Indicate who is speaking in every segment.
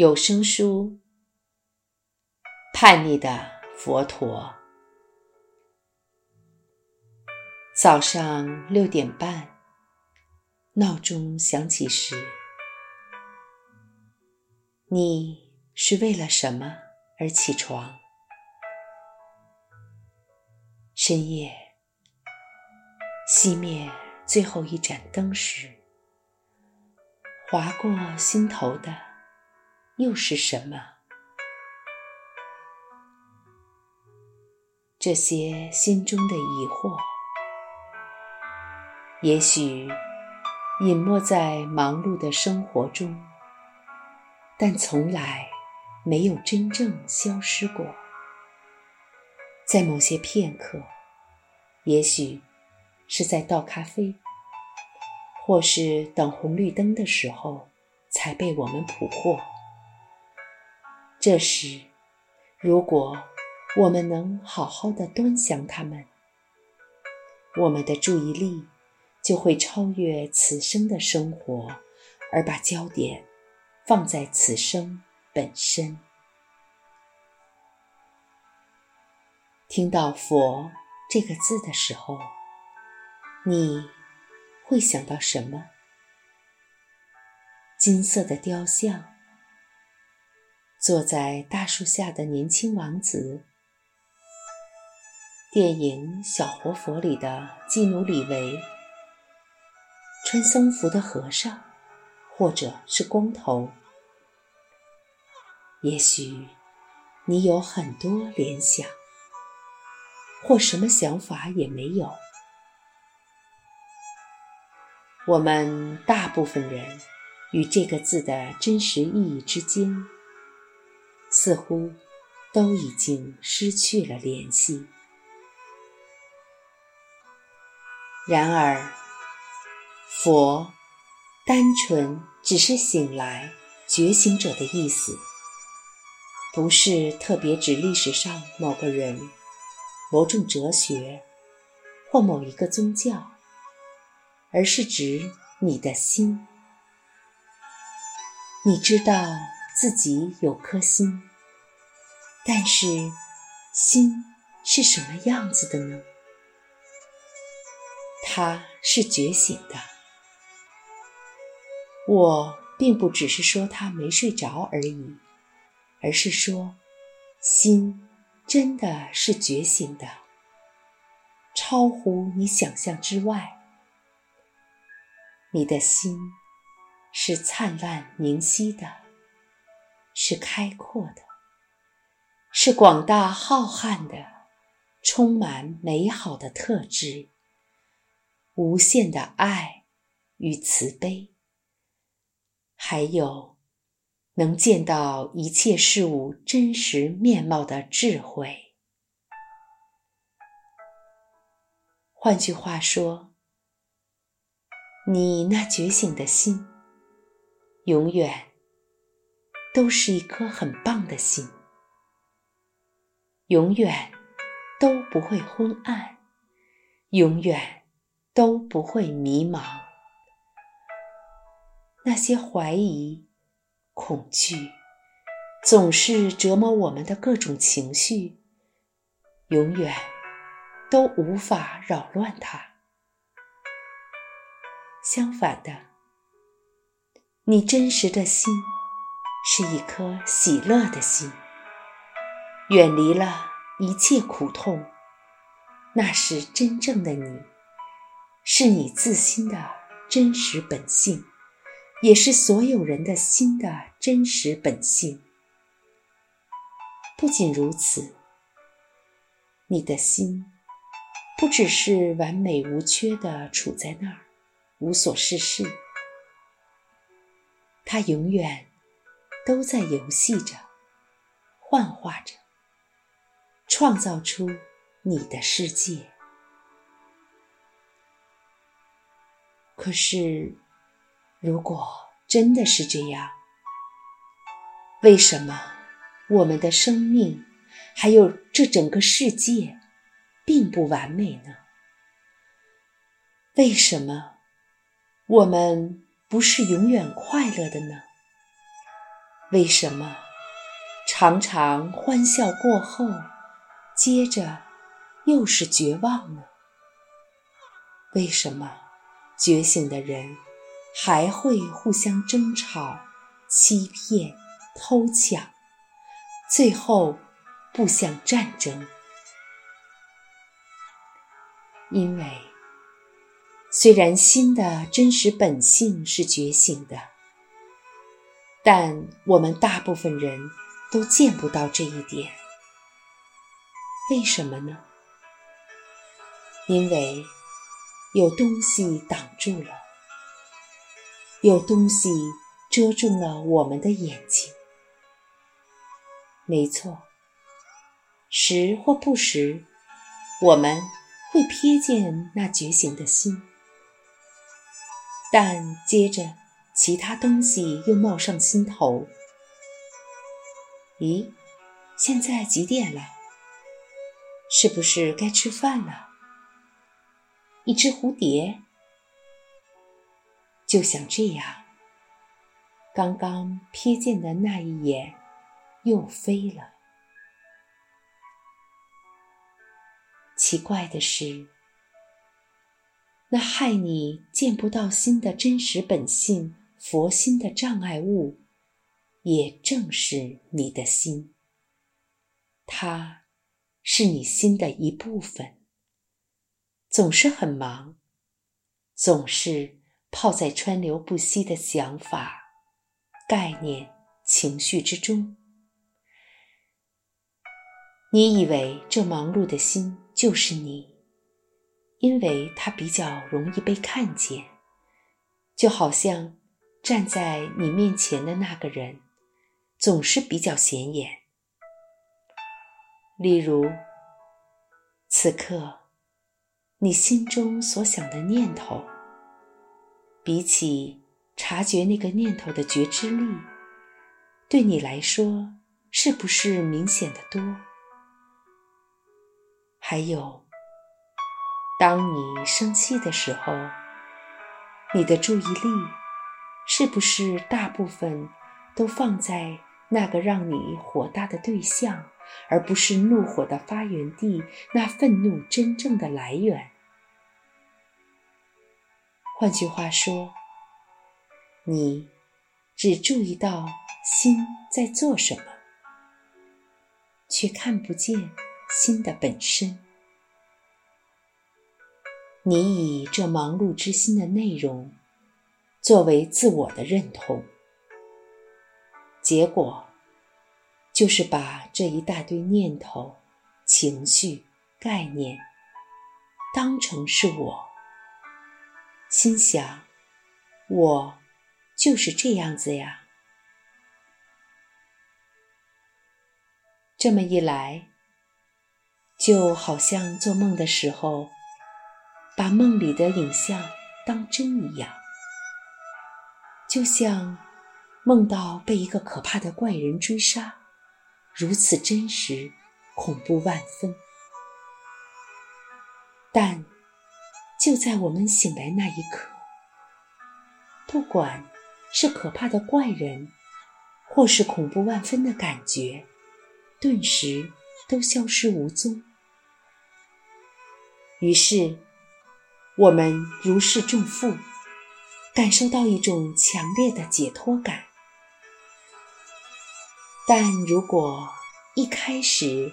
Speaker 1: 有声书《叛逆的佛陀》。早上六点半，闹钟响起时，你是为了什么而起床？深夜熄灭最后一盏灯时，划过心头的。又是什么？这些心中的疑惑，也许隐没在忙碌的生活中，但从来没有真正消失过。在某些片刻，也许是在倒咖啡，或是等红绿灯的时候，才被我们捕获。这时，如果我们能好好的端详它们，我们的注意力就会超越此生的生活，而把焦点放在此生本身。听到“佛”这个字的时候，你会想到什么？金色的雕像。坐在大树下的年轻王子，电影《小活佛》里的基努·里维，穿僧服的和尚，或者是光头。也许你有很多联想，或什么想法也没有。我们大部分人与这个字的真实意义之间。似乎都已经失去了联系。然而，佛单纯只是醒来、觉醒者的意思，不是特别指历史上某个人、某种哲学或某一个宗教，而是指你的心。你知道。自己有颗心，但是心是什么样子的呢？它是觉醒的。我并不只是说他没睡着而已，而是说，心真的是觉醒的，超乎你想象之外。你的心是灿烂明晰的。是开阔的，是广大浩瀚的，充满美好的特质，无限的爱与慈悲，还有能见到一切事物真实面貌的智慧。换句话说，你那觉醒的心，永远。都是一颗很棒的心，永远都不会昏暗，永远都不会迷茫。那些怀疑、恐惧，总是折磨我们的各种情绪，永远都无法扰乱它。相反的，你真实的心。是一颗喜乐的心，远离了一切苦痛，那是真正的你，是你自心的真实本性，也是所有人的心的真实本性。不仅如此，你的心不只是完美无缺的处在那儿，无所事事，它永远。都在游戏着，幻化着，创造出你的世界。可是，如果真的是这样，为什么我们的生命，还有这整个世界，并不完美呢？为什么我们不是永远快乐的呢？为什么常常欢笑过后，接着又是绝望呢？为什么觉醒的人还会互相争吵、欺骗、偷抢，最后步向战争？因为虽然心的真实本性是觉醒的。但我们大部分人都见不到这一点，为什么呢？因为有东西挡住了，有东西遮住了我们的眼睛。没错，时或不时，我们会瞥见那觉醒的心，但接着。其他东西又冒上心头。咦，现在几点了？是不是该吃饭了？一只蝴蝶就像这样，刚刚瞥见的那一眼又飞了。奇怪的是，那害你见不到心的真实本性。佛心的障碍物，也正是你的心。它是你心的一部分，总是很忙，总是泡在川流不息的想法、概念、情绪之中。你以为这忙碌的心就是你，因为它比较容易被看见，就好像。站在你面前的那个人，总是比较显眼。例如，此刻你心中所想的念头，比起察觉那个念头的觉知力，对你来说是不是明显的多？还有，当你生气的时候，你的注意力。是不是大部分都放在那个让你火大的对象，而不是怒火的发源地？那愤怒真正的来源？换句话说，你只注意到心在做什么，却看不见心的本身。你以这忙碌之心的内容。作为自我的认同，结果就是把这一大堆念头、情绪、概念当成是我，心想我就是这样子呀。这么一来，就好像做梦的时候，把梦里的影像当真一样。就像梦到被一个可怕的怪人追杀，如此真实，恐怖万分。但就在我们醒来那一刻，不管是可怕的怪人，或是恐怖万分的感觉，顿时都消失无踪。于是我们如释重负。感受到一种强烈的解脱感，但如果一开始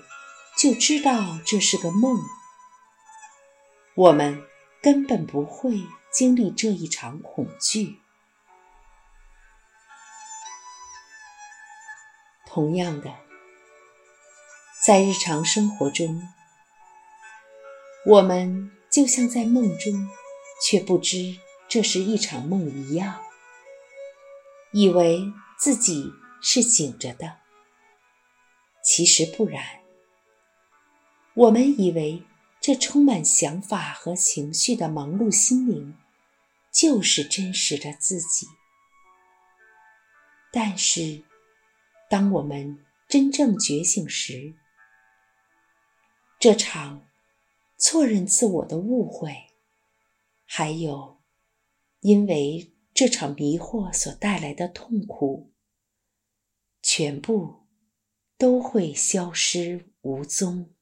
Speaker 1: 就知道这是个梦，我们根本不会经历这一场恐惧。同样的，在日常生活中，我们就像在梦中，却不知。这是一场梦一样，以为自己是醒着的，其实不然。我们以为这充满想法和情绪的忙碌心灵，就是真实的自己。但是，当我们真正觉醒时，这场错认自我的误会，还有。因为这场迷惑所带来的痛苦，全部都会消失无踪。